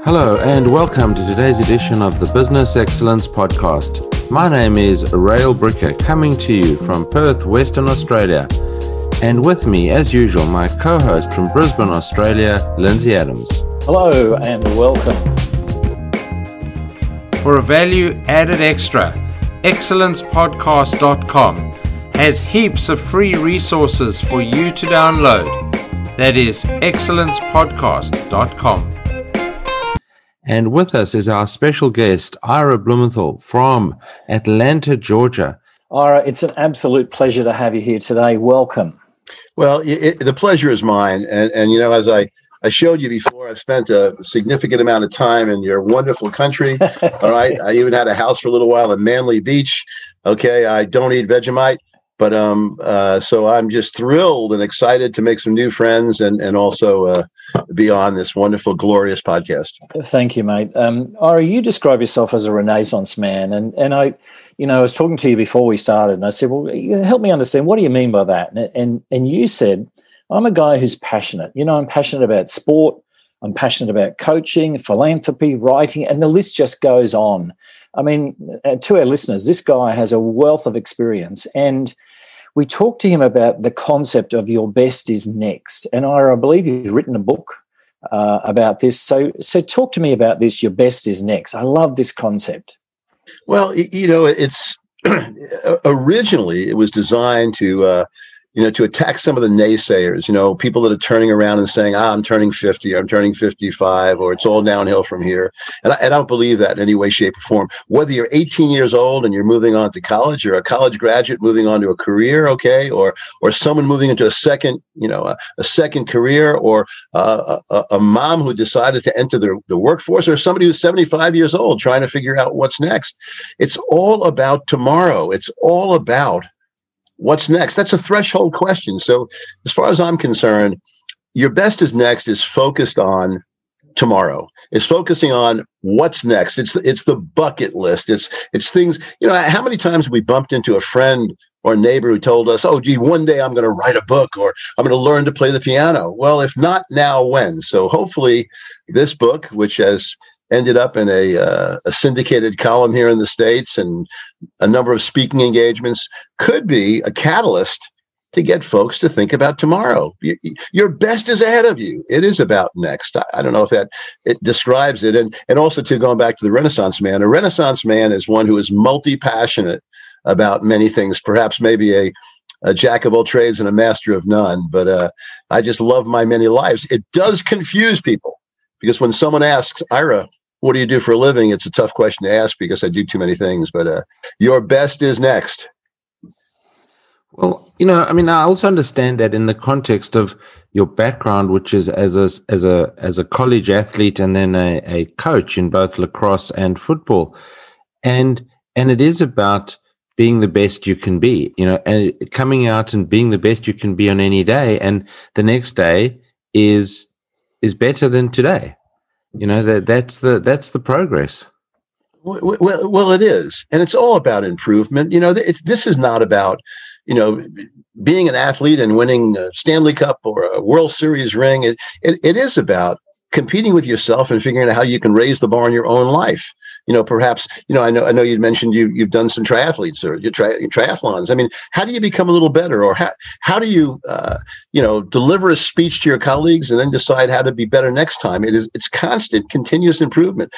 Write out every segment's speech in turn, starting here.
Hello, and welcome to today's edition of the Business Excellence Podcast. My name is Rael Bricker, coming to you from Perth, Western Australia. And with me, as usual, my co host from Brisbane, Australia, Lindsay Adams. Hello, and welcome. For a value added extra, excellencepodcast.com has heaps of free resources for you to download. That is excellencepodcast.com. And with us is our special guest, Ira Blumenthal from Atlanta, Georgia. Ira, it's an absolute pleasure to have you here today. Welcome. Well, it, the pleasure is mine. And, and, you know, as I, I showed you before, I've spent a significant amount of time in your wonderful country. all right. I even had a house for a little while in Manly Beach. Okay. I don't eat Vegemite. But um, uh, so I'm just thrilled and excited to make some new friends and and also uh, be on this wonderful, glorious podcast. Thank you, mate. Um, Ira, you describe yourself as a Renaissance man, and and I, you know, I was talking to you before we started, and I said, well, help me understand what do you mean by that? And and, and you said, I'm a guy who's passionate. You know, I'm passionate about sport. I'm passionate about coaching, philanthropy, writing, and the list just goes on. I mean, uh, to our listeners, this guy has a wealth of experience and we talked to him about the concept of your best is next. And I, I believe you've written a book uh, about this. So, so talk to me about this. Your best is next. I love this concept. Well, you know, it's originally it was designed to uh, you know, to attack some of the naysayers, you know, people that are turning around and saying, ah, I'm turning 50, or I'm turning 55, or it's all downhill from here. And I, I, don't believe that in any way, shape, or form. Whether you're 18 years old and you're moving on to college, or a college graduate moving on to a career, okay, or or someone moving into a second, you know, a, a second career, or uh, a, a, mom who decided to enter the, the workforce, or somebody who's 75 years old trying to figure out what's next. It's all about tomorrow. It's all about what's next? That's a threshold question. So, as far as I'm concerned, your best is next is focused on tomorrow. It's focusing on what's next. It's it's the bucket list. It's it's things. You know, how many times we bumped into a friend or neighbor who told us, "Oh, gee, one day I'm going to write a book or I'm going to learn to play the piano." Well, if not now, when? So hopefully, this book, which has ended up in a, uh, a syndicated column here in the states and a number of speaking engagements could be a catalyst to get folks to think about tomorrow. your best is ahead of you. It is about next. I, I, don't know if that it describes it. And and also to going back to the Renaissance man, a Renaissance man is one who is multi-passionate about many things, perhaps maybe a a jack of all trades and a master of none. But uh, I just love my many lives. It does confuse people because when someone asks, Ira, what do you do for a living? It's a tough question to ask because I do too many things. But uh, your best is next. Well, you know, I mean, I also understand that in the context of your background, which is as a as a as a college athlete and then a, a coach in both lacrosse and football, and and it is about being the best you can be. You know, and coming out and being the best you can be on any day, and the next day is is better than today. You know that that's the that's the progress. Well, well, it is, and it's all about improvement. You know, this is not about you know being an athlete and winning a Stanley Cup or a World Series ring. It, it, it is about competing with yourself and figuring out how you can raise the bar in your own life you know, perhaps, you know, I know, I know you mentioned you, you've done some triathletes or your, tri- triathlons. I mean, how do you become a little better or how, how do you, uh, you know, deliver a speech to your colleagues and then decide how to be better next time? It is, it's constant, continuous improvement.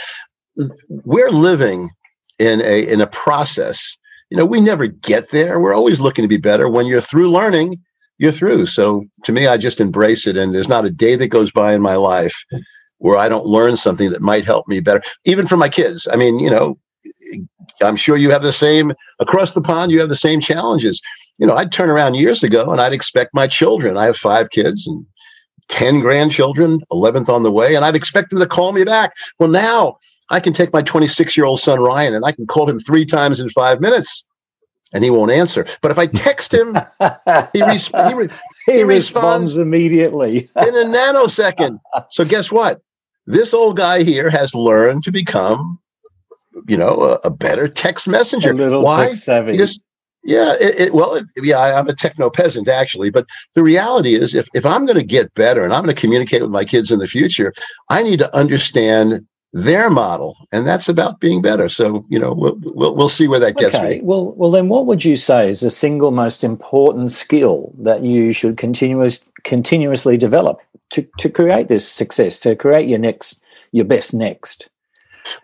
We're living in a, in a process. You know, we never get there. We're always looking to be better. When you're through learning, you're through. So to me, I just embrace it. And there's not a day that goes by in my life where I don't learn something that might help me better, even for my kids. I mean, you know, I'm sure you have the same across the pond, you have the same challenges. You know, I'd turn around years ago and I'd expect my children, I have five kids and 10 grandchildren, 11th on the way, and I'd expect them to call me back. Well, now I can take my 26 year old son, Ryan, and I can call him three times in five minutes and he won't answer. But if I text him, he, res- he, re- he, he responds, responds immediately in a nanosecond. So guess what? This old guy here has learned to become, you know, a, a better text messenger. A little Why? tech savvy. Just, Yeah, it, it, well, it, yeah, I'm a techno peasant actually, but the reality is, if if I'm going to get better and I'm going to communicate with my kids in the future, I need to understand their model, and that's about being better. So, you know, we'll we'll, we'll see where that gets okay. me. Well, well, then, what would you say is the single most important skill that you should continuous continuously develop to to create this success, to create your next your best next?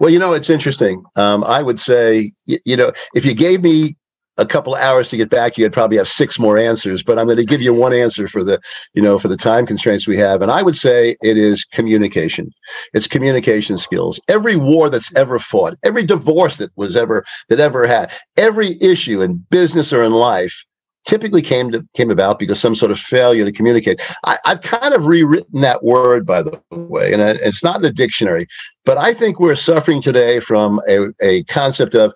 Well, you know, it's interesting. Um, I would say, you, you know, if you gave me a couple hours to get back you, I'd probably have six more answers. But I'm going to give you one answer for the, you know, for the time constraints we have, and I would say it is communication. It's communication skills. Every war that's ever fought, every divorce that was ever that ever had, every issue in business or in life typically came to came about because some sort of failure to communicate. I, have kind of rewritten that word, by the way, and it's not in the dictionary. But I think we're suffering today from a, a concept of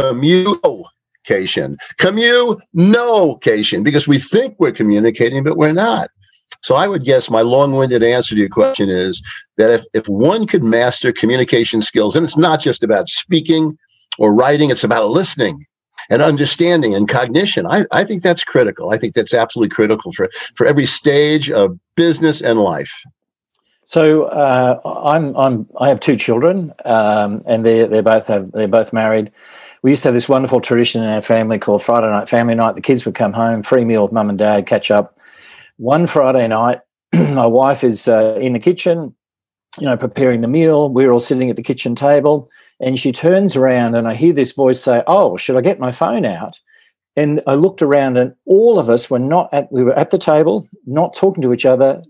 oh, communication, communication, because we think we're communicating, but we're not. So I would guess my long-winded answer to your question is that if, if one could master communication skills, and it's not just about speaking or writing, it's about listening and understanding and cognition. I, I think that's critical. I think that's absolutely critical for, for every stage of business and life. So uh, I'm I'm I have two children, um, and they they both have they're both married. We used to have this wonderful tradition in our family called Friday night family night. The kids would come home, free meal with mum and dad, catch up. One Friday night, my wife is uh, in the kitchen, you know, preparing the meal. We're all sitting at the kitchen table, and she turns around and I hear this voice say, Oh, should I get my phone out? And I looked around and all of us were not at, we were at the table, not talking to each other,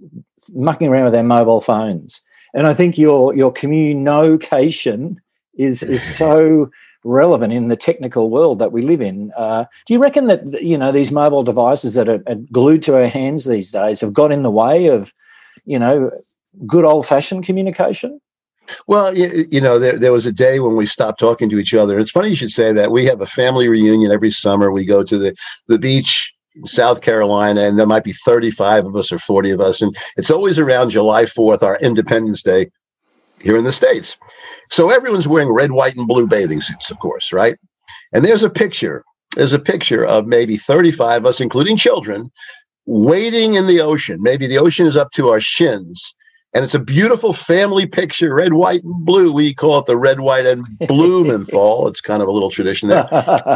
mucking around with our mobile phones. And I think your, your communication is, is so relevant in the technical world that we live in. Uh, do you reckon that, you know, these mobile devices that are, are glued to our hands these days have got in the way of, you know, good old fashioned communication? Well, you, know, there, there was a day when we stopped talking to each other. It's funny you should say that. We have a family reunion every summer. We go to the, the beach in South Carolina, and there might be 35 of us or 40 of us. And it's always around July 4th, our Independence Day here in the States. So everyone's wearing red, white, and blue bathing suits, of course, right? And there's a picture. There's a picture of maybe 35 of us, including children, wading in the ocean. Maybe the ocean is up to our shins and it's a beautiful family picture, red, white, and blue. We call it the red, white, and blue menthol. It's kind of a little tradition there.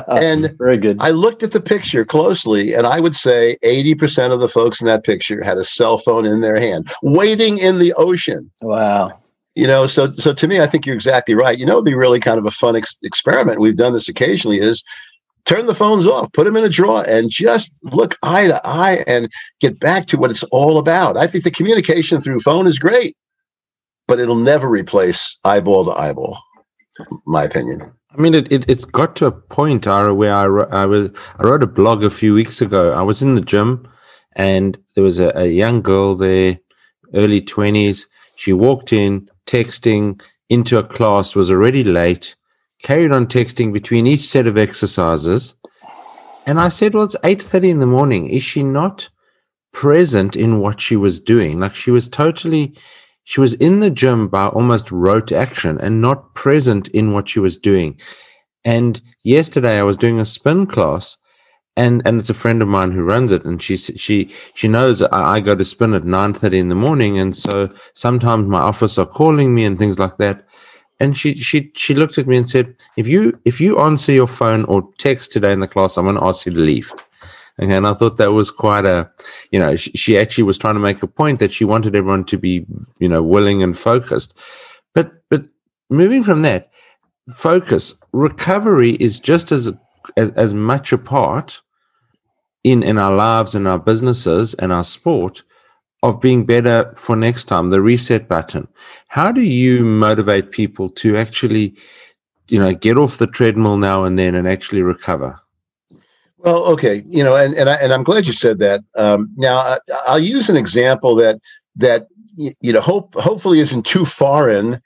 And very good. I looked at the picture closely, and I would say 80% of the folks in that picture had a cell phone in their hand, waiting in the ocean. Wow. You know, so so to me, I think you're exactly right. You know, it'd be really kind of a fun ex- experiment. We've done this occasionally. Is turn the phones off, put them in a drawer, and just look eye to eye and get back to what it's all about. I think the communication through phone is great, but it'll never replace eyeball to eyeball, my opinion. I mean, it, it, has got to a point, Ira, where I, I, was, I wrote a blog a few weeks ago. I was in the gym and there was a, a young girl there, early 20s. She walked in, texting into a class, was already late carried on texting between each set of exercises. And I said, well, it's 8.30 in the morning. Is she not present in what she was doing? Like she was totally, she was in the gym by almost rote action and not present in what she was doing. And yesterday I was doing a spin class and, and it's a friend of mine who runs it. And she, she, she knows I, I go to spin at 9.30 in the morning. And so sometimes my office are calling me and things like that and she she she looked at me and said, "If you if you answer your phone or text today in the class, I'm going to ask you to leave." Okay, and I thought that was quite a, you know, she, she actually was trying to make a point that she wanted everyone to be, you know, willing and focused. But but moving from that, focus recovery is just as as, as much a part in in our lives and our businesses and our sport of being better for next time, the reset button. How do you motivate people to actually, you know, get off the treadmill now and then and actually recover? Well, okay, you know, and and, I, and I'm glad you said that. Um, now, I, I'll use an example that that you know hope hopefully isn't too foreign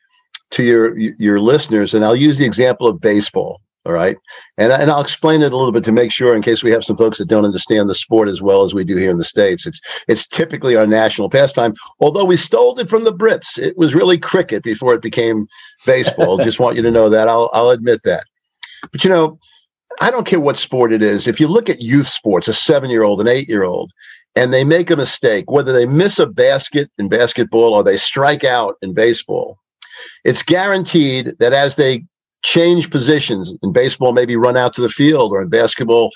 to your your listeners, and I'll use the example of baseball. All right. And, and I'll explain it a little bit to make sure in case we have some folks that don't understand the sport as well as we do here in the States. It's it's typically our national pastime, although we stole it from the Brits. It was really cricket before it became baseball. Just want you to know that. I'll I'll admit that. But you know, I don't care what sport it is. If you look at youth sports, a seven year old, an eight year old, and they make a mistake, whether they miss a basket in basketball or they strike out in baseball, it's guaranteed that as they change positions in baseball, maybe run out to the field or in basketball,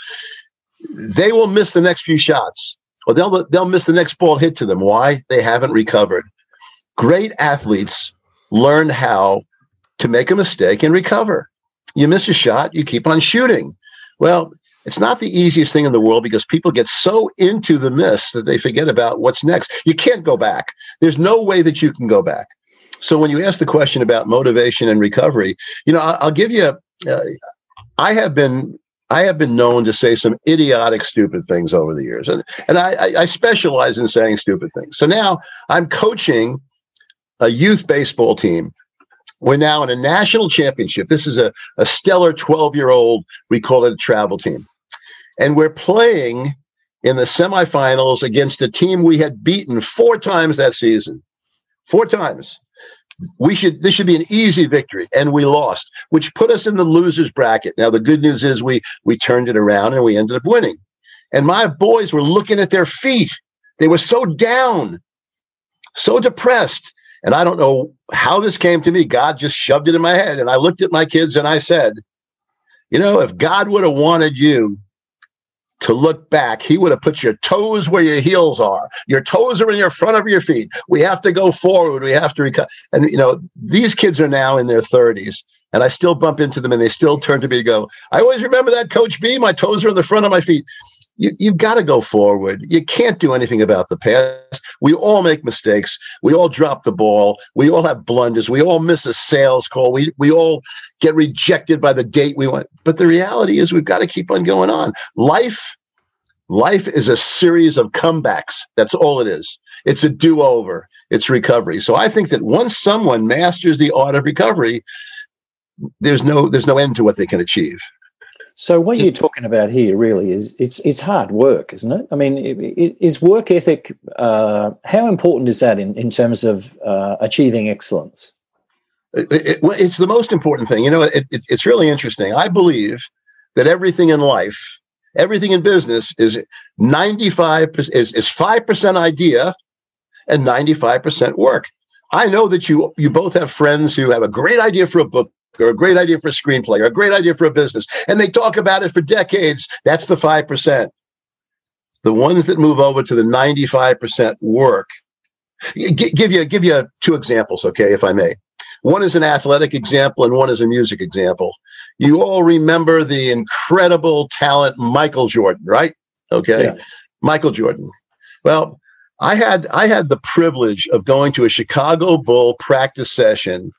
they will miss the next few shots or they'll they'll miss the next ball hit to them. Why? They haven't recovered. Great athletes learn how to make a mistake and recover. You miss a shot, you keep on shooting. Well, it's not the easiest thing in the world because people get so into the miss that they forget about what's next. You can't go back. There's no way that you can go back. So when you ask the question about motivation and recovery, you know, I'll, I'll give you. Uh, I have been I have been known to say some idiotic, stupid things over the years, and and I, I specialize in saying stupid things. So now I'm coaching a youth baseball team we're now in a national championship. This is a, a stellar 12 year old, we call it a travel team. And we're playing in the semifinals against a team we had beaten four times that season. Four times. We should this should be an easy victory, and we lost, which put us in the losers bracket. Now the good news is we we turned it around and we ended up winning. And my boys were looking at their feet. They were so down, so depressed. And I don't know how this came to me. God just shoved it in my head. And I looked at my kids and I said, you know, if God would have wanted you to look back, he would have put your toes where your heels are. Your toes are in your front of your feet. We have to go forward. We have to recover. And, you know, these kids are now in their 30s. And I still bump into them and they still turn to me and go, I always remember that Coach B. My toes are in the front of my feet you, you've got to go forward. You can't do anything about the past. We all make mistakes. We all drop the ball. We all have blunders. We all miss a sales call. We, we all get rejected by the date we want. But the reality is we've got to keep on going on. Life, life is a series of comebacks. That's all it is. It's a do-over. It's recovery. So I think that once someone masters the art of recovery, there's no there's no end to what they can achieve. So what you're talking about here really is it's it's hard work, isn't it? I mean, it, it, is work ethic uh, how important is that in in terms of uh, achieving excellence? It, it's the most important thing. You know, it's really interesting. I believe that everything in life, everything in business, is ninety five is is five percent idea and ninety five percent work. I know that you you both have friends who have a great idea for a book or a great idea for a screenplay or a great idea for a business. And they talk about it for decades. That's the 5%. The ones that move over to the 95% work. G- give you give you two examples, okay, if I may. One is an athletic example and one is a music example. You all remember the incredible talent Michael Jordan, right? Okay. Yeah. Michael Jordan. Well, I had I had the privilege of going to a Chicago Bull practice session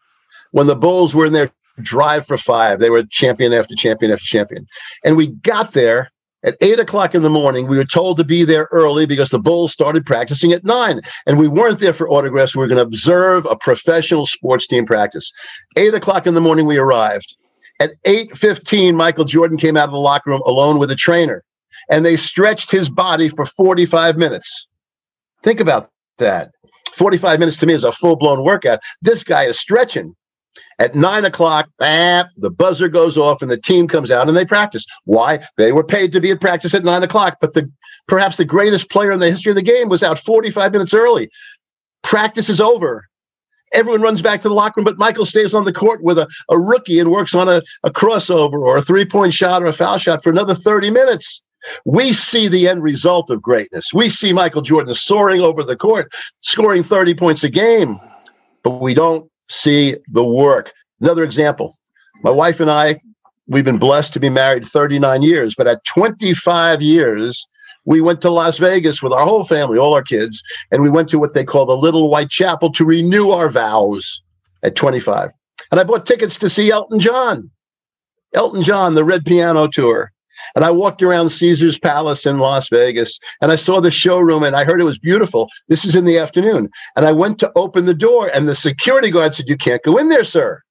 when the Bulls were in their drive for five. They were champion after champion after champion. And we got there at eight o'clock in the morning. We were told to be there early because the Bulls started practicing at nine. And we weren't there for autographs. We were going to observe a professional sports team practice. Eight o'clock in the morning, we arrived. At 8:15, Michael Jordan came out of the locker room alone with a trainer, and they stretched his body for 45 minutes. Think about that. 45 minutes to me is a full-blown workout. This guy is stretching at nine o'clock, bam, the buzzer goes off and the team comes out and they practice. Why? They were paid to be at practice at nine o'clock, but the perhaps the greatest player in the history of the game was out 45 minutes early. Practice is over. Everyone runs back to the locker room, but Michael stays on the court with a, a rookie and works on a, a crossover or a three point shot or a foul shot for another 30 minutes. We see the end result of greatness. We see Michael Jordan soaring over the court, scoring 30 points a game, but we don't see the work. Another example my wife and I, we've been blessed to be married 39 years, but at 25 years, we went to Las Vegas with our whole family, all our kids, and we went to what they call the Little White Chapel to renew our vows at 25. And I bought tickets to see Elton John. Elton John, the Red Piano Tour. And I walked around Caesar's Palace in Las Vegas and I saw the showroom and I heard it was beautiful. This is in the afternoon. And I went to open the door and the security guard said, You can't go in there, sir.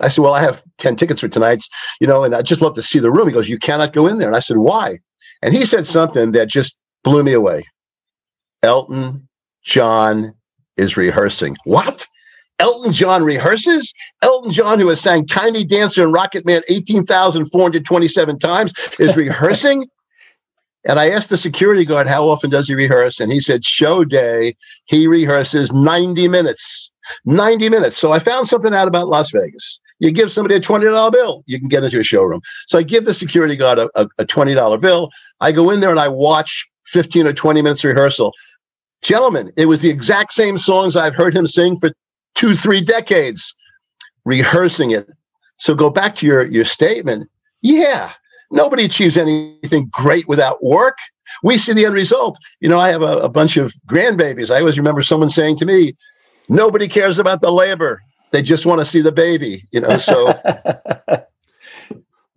I said, Well, I have 10 tickets for tonight's, you know, and I'd just love to see the room. He goes, You cannot go in there. And I said, Why? And he said something that just blew me away. Elton John is rehearsing. What? Elton John rehearses. Elton John, who has sang Tiny Dancer and Rocket Man 18,427 times, is rehearsing. and I asked the security guard, how often does he rehearse? And he said, show day, he rehearses 90 minutes. 90 minutes. So I found something out about Las Vegas. You give somebody a $20 bill, you can get into a showroom. So I give the security guard a, a, a $20 bill. I go in there and I watch 15 or 20 minutes rehearsal. Gentlemen, it was the exact same songs I've heard him sing for two, three decades, rehearsing it. So go back to your, your statement. Yeah, nobody achieves anything great without work. We see the end result. You know, I have a, a bunch of grandbabies. I always remember someone saying to me, nobody cares about the labor. They just want to see the baby, you know. So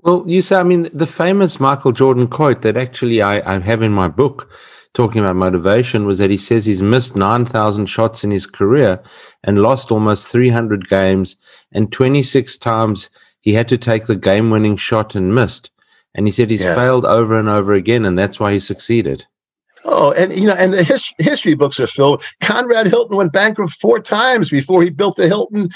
Well, you say, I mean, the famous Michael Jordan quote that actually I, I have in my book talking about motivation was that he says he's missed 9,000 shots in his career and lost almost 300 games. And 26 times he had to take the game winning shot and missed. And he said he's yeah. failed over and over again, and that's why he succeeded. Oh, and you know, and the his, history books are filled. Conrad Hilton went bankrupt four times before he built the Hilton.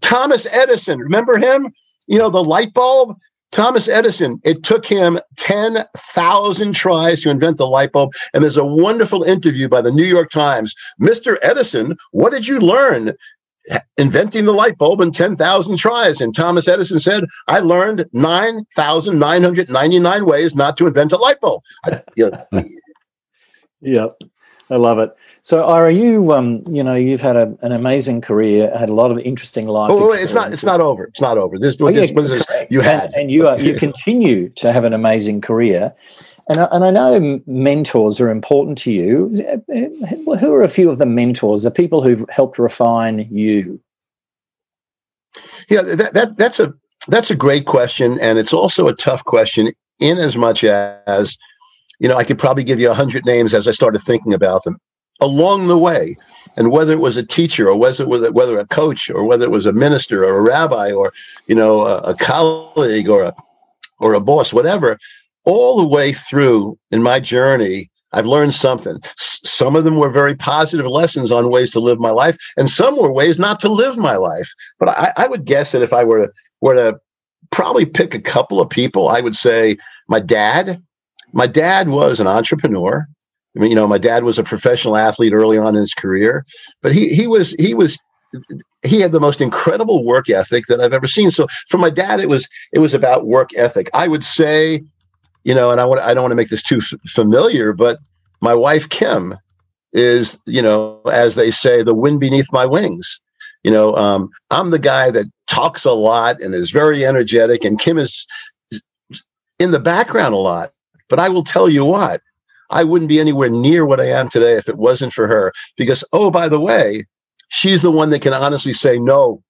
Thomas Edison, remember him? You know, the light bulb. Thomas Edison, it took him 10,000 tries to invent the light bulb. And there's a wonderful interview by the New York Times. Mr. Edison, what did you learn inventing the light bulb in 10,000 tries? And Thomas Edison said, I learned 9,999 ways not to invent a light bulb. I, you know, Yep, I love it. So, Ira, you um, you know, you've had a, an amazing career, had a lot of interesting life. Oh, it's not. It's not over. It's not over. This, oh, this, yeah, this you had, and, and you are, you continue to have an amazing career. And I, and I know mentors are important to you. Who are a few of the mentors, the people who've helped refine you? Yeah, that, that that's a that's a great question, and it's also a tough question in as much as you know, I could probably give you a hundred names as I started thinking about them along the way. And whether it was a teacher or whether it was whether a coach or whether it was a minister or a rabbi or, you know, a, a colleague or a, or a boss, whatever, all the way through in my journey, I've learned something. S- some of them were very positive lessons on ways to live my life, and some were ways not to live my life. But I, I would guess that if I were to, were to probably pick a couple of people, I would say my dad, my dad was an entrepreneur. I mean, you know, my dad was a professional athlete early on in his career, but he he was he was he had the most incredible work ethic that I've ever seen. So for my dad, it was it was about work ethic. I would say, you know, and I want I don't want to make this too f- familiar, but my wife Kim is, you know, as they say, the wind beneath my wings. You know, um, I'm the guy that talks a lot and is very energetic, and Kim is in the background a lot. But I will tell you what, I wouldn't be anywhere near what I am today if it wasn't for her. Because, oh, by the way, she's the one that can honestly say, no,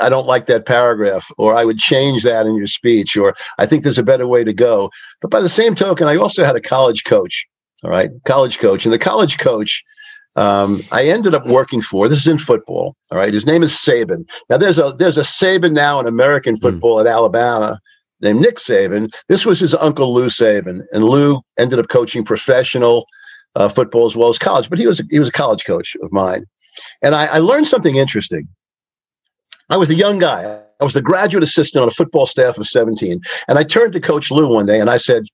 I don't like that paragraph, or I would change that in your speech, or I think there's a better way to go. But by the same token, I also had a college coach, all right, college coach. And the college coach, um, I ended up working for. This is in football. All right, his name is Saban. Now there's a there's a Saban now in American hmm. football mm. at Alabama, named Nick Saban. This was his uncle Lou Saban, and Lou ended up coaching professional uh, football as well as college. But he was he was a college coach of mine, and I, I learned something interesting. I was a young guy. I was the graduate assistant on a football staff of 17, and I turned to Coach Lou one day and I said,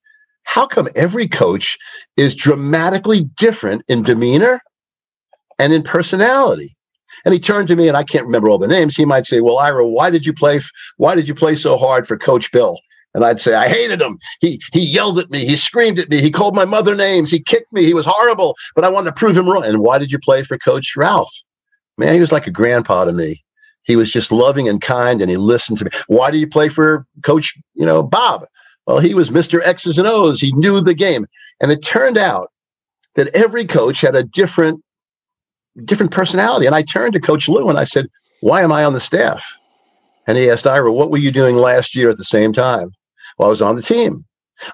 "How come every coach is dramatically different in demeanor and in personality?" And he turned to me, and I can't remember all the names. He might say, "Well, Ira, why did you play? Why did you play so hard for Coach Bill?" And I'd say, "I hated him. He he yelled at me. He screamed at me. He called my mother names. He kicked me. He was horrible. But I wanted to prove him wrong." And why did you play for Coach Ralph? Man, he was like a grandpa to me. He was just loving and kind, and he listened to me. Why did you play for Coach? You know, Bob. Well, he was Mr. X's and O's. He knew the game. And it turned out that every coach had a different different personality. And I turned to Coach Lou and I said, Why am I on the staff? And he asked Ira, What were you doing last year at the same time? Well, I was on the team.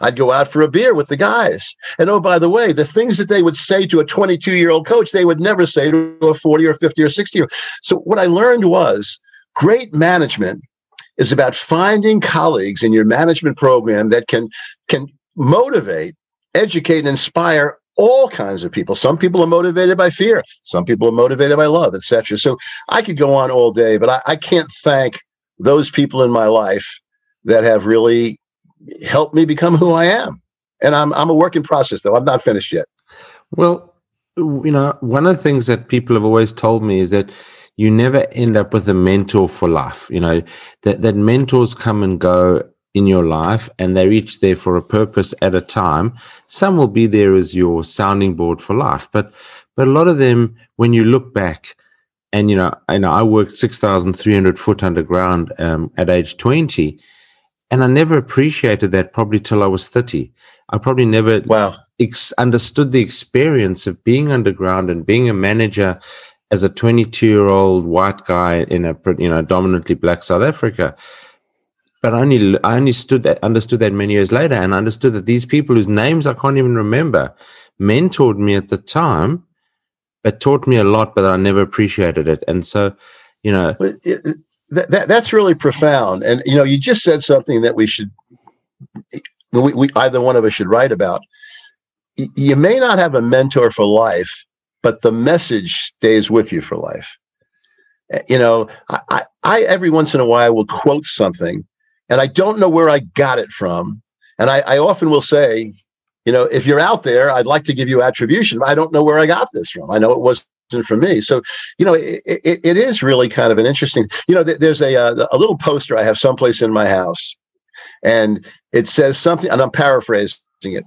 I'd go out for a beer with the guys. And oh, by the way, the things that they would say to a 22 year old coach, they would never say to a 40 or 50 or 60 year. So what I learned was great management is about finding colleagues in your management program that can, can motivate, educate, and inspire all kinds of people. Some people are motivated by fear. Some people are motivated by love, etc. So I could go on all day, but I, I can't thank those people in my life that have really helped me become who I am. And I'm I'm a work in process though. I'm not finished yet. Well, you know, one of the things that people have always told me is that you never end up with a mentor for life. You know, that, that mentors come and go in your life and they're each there for a purpose at a time. Some will be there as your sounding board for life, but but a lot of them, when you look back, and you know, I know I worked six thousand three hundred foot underground um, at age twenty, and I never appreciated that probably till I was thirty. I probably never wow ex- understood the experience of being underground and being a manager as a 22 year old white guy in a you know dominantly black South Africa but I only I only stood that understood that many years later and understood that these people whose names I can't even remember mentored me at the time, but taught me a lot, but I never appreciated it. And so, you know, that, that, that's really profound. And you know, you just said something that we should we, we either one of us should write about. You may not have a mentor for life, but the message stays with you for life. Eh, you know, I, I, I every once in a while I will quote something and I don't know where I got it from. And I, I often will say, you know, if you're out there, I'd like to give you attribution. I don't know where I got this from. I know it wasn't for me. So, you know, it, it, it is really kind of an interesting, you know, there's a, uh, a little poster I have someplace in my house and it says something, and I'm paraphrasing it.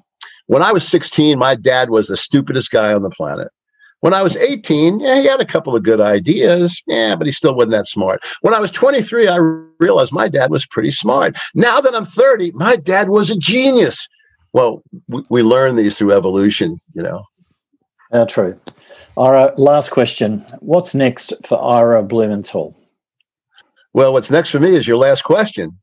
When I was 16, my dad was the stupidest guy on the planet. When I was 18, yeah, he had a couple of good ideas. Yeah, but he still wasn't that smart. When I was 23, I realized my dad was pretty smart. Now that I'm 30, my dad was a genius. Well, we, we learn these through evolution, you know. Yeah, true. Ira, last question. What's next for Ira Blumenthal? Well, what's next for me is your last question.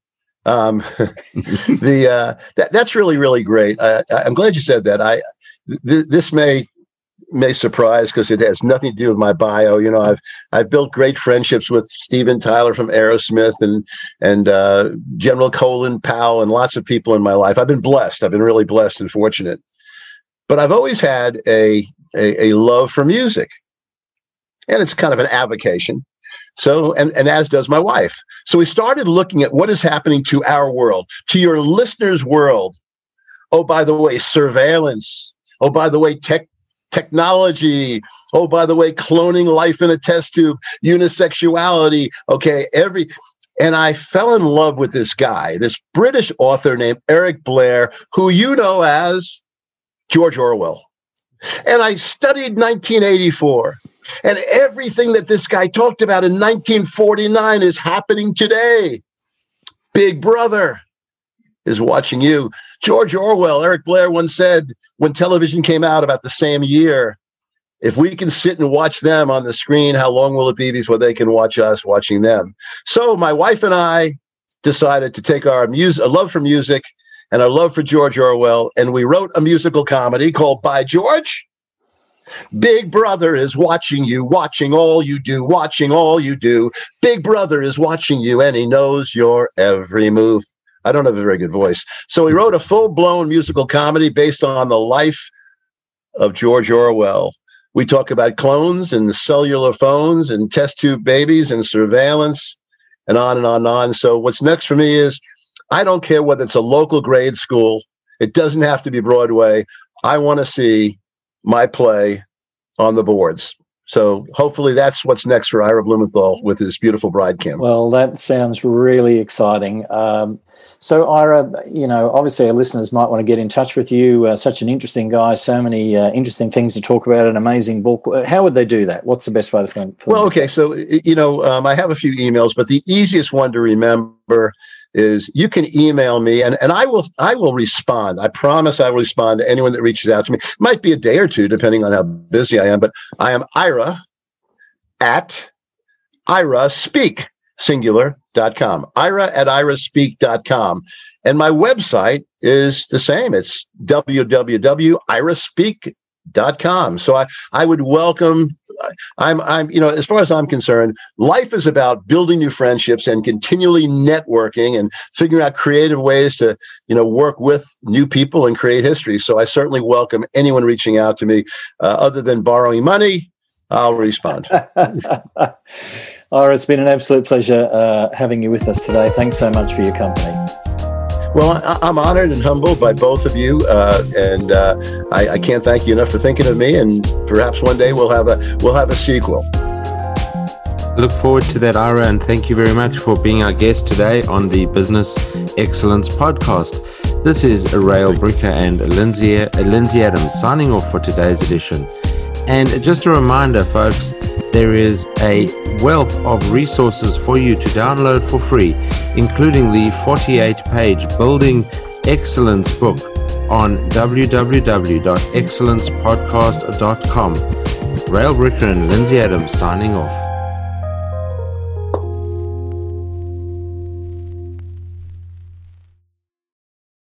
Um, the uh, that, that's really really great. I, am glad you said that. I th- this may may surprise because it has nothing to do with my bio. You know, I've I've built great friendships with Steven Tyler from Aerosmith and and uh, General Colin Powell and lots of people in my life. I've been blessed. I've been really blessed and fortunate. But I've always had a a, a love for music, and it's kind of an avocation. So, and, and as does my wife. So we started looking at what is happening to our world, to your listeners' world. Oh, by the way, surveillance. Oh, by the way, tech technology. Oh, by the way, cloning life in a test tube, unisexuality. Okay, every and I fell in love with this guy, this British author named Eric Blair, who you know as George Orwell. And I studied 1984. And everything that this guy talked about in 1949 is happening today. Big Brother is watching you. George Orwell, Eric Blair once said when television came out about the same year, if we can sit and watch them on the screen, how long will it be before they can watch us watching them? So my wife and I decided to take our music, a love for music and our love for George Orwell, and we wrote a musical comedy called By George. Big Brother is watching you, watching all you do, watching all you do. Big Brother is watching you, and he knows your every move. I don't have a very good voice. So he wrote a full blown musical comedy based on the life of George Orwell. We talk about clones and cellular phones and test tube babies and surveillance and on and on and on. So what's next for me is I don't care whether it's a local grade school, it doesn't have to be Broadway. I want to see my play on the boards. So hopefully that's what's next for Ira Blumenthal with his beautiful bride Kim. Well, that sounds really exciting. Um, so Ira, you know, obviously our listeners might want to get in touch with you. Uh, such an interesting guy, so many uh, interesting things to talk about. An amazing book. How would they do that? What's the best way to find? Well, okay, so you know, um, I have a few emails, but the easiest one to remember is you can email me and, and I will I will respond. I promise I will respond to anyone that reaches out to me. It might be a day or two, depending on how busy I am, but I am Ira at Ira Speak singular.com. Ira at iraspeak.com. And my website is the same. It's www.iraspeak.com. So I, I would welcome I'm I'm you know as far as I'm concerned, life is about building new friendships and continually networking and figuring out creative ways to you know work with new people and create history. So I certainly welcome anyone reaching out to me. Uh, other than borrowing money, I'll respond. Ira, it's been an absolute pleasure uh, having you with us today. Thanks so much for your company. Well, I, am honored and humbled by both of you, uh, and uh, I, I, can't thank you enough for thinking of me. And perhaps one day we'll have a we'll have a sequel. Look forward to that, Ira, and thank you very much for being our guest today on the Business Excellence Podcast. This is Rael Bricker and Lindsay, Lindsay Adams signing off for today's edition. And just a reminder, folks, there is a wealth of resources for you to download for free, including the 48 page Building Excellence book on www.excellencepodcast.com. Rael Bricker and Lindsay Adams signing off.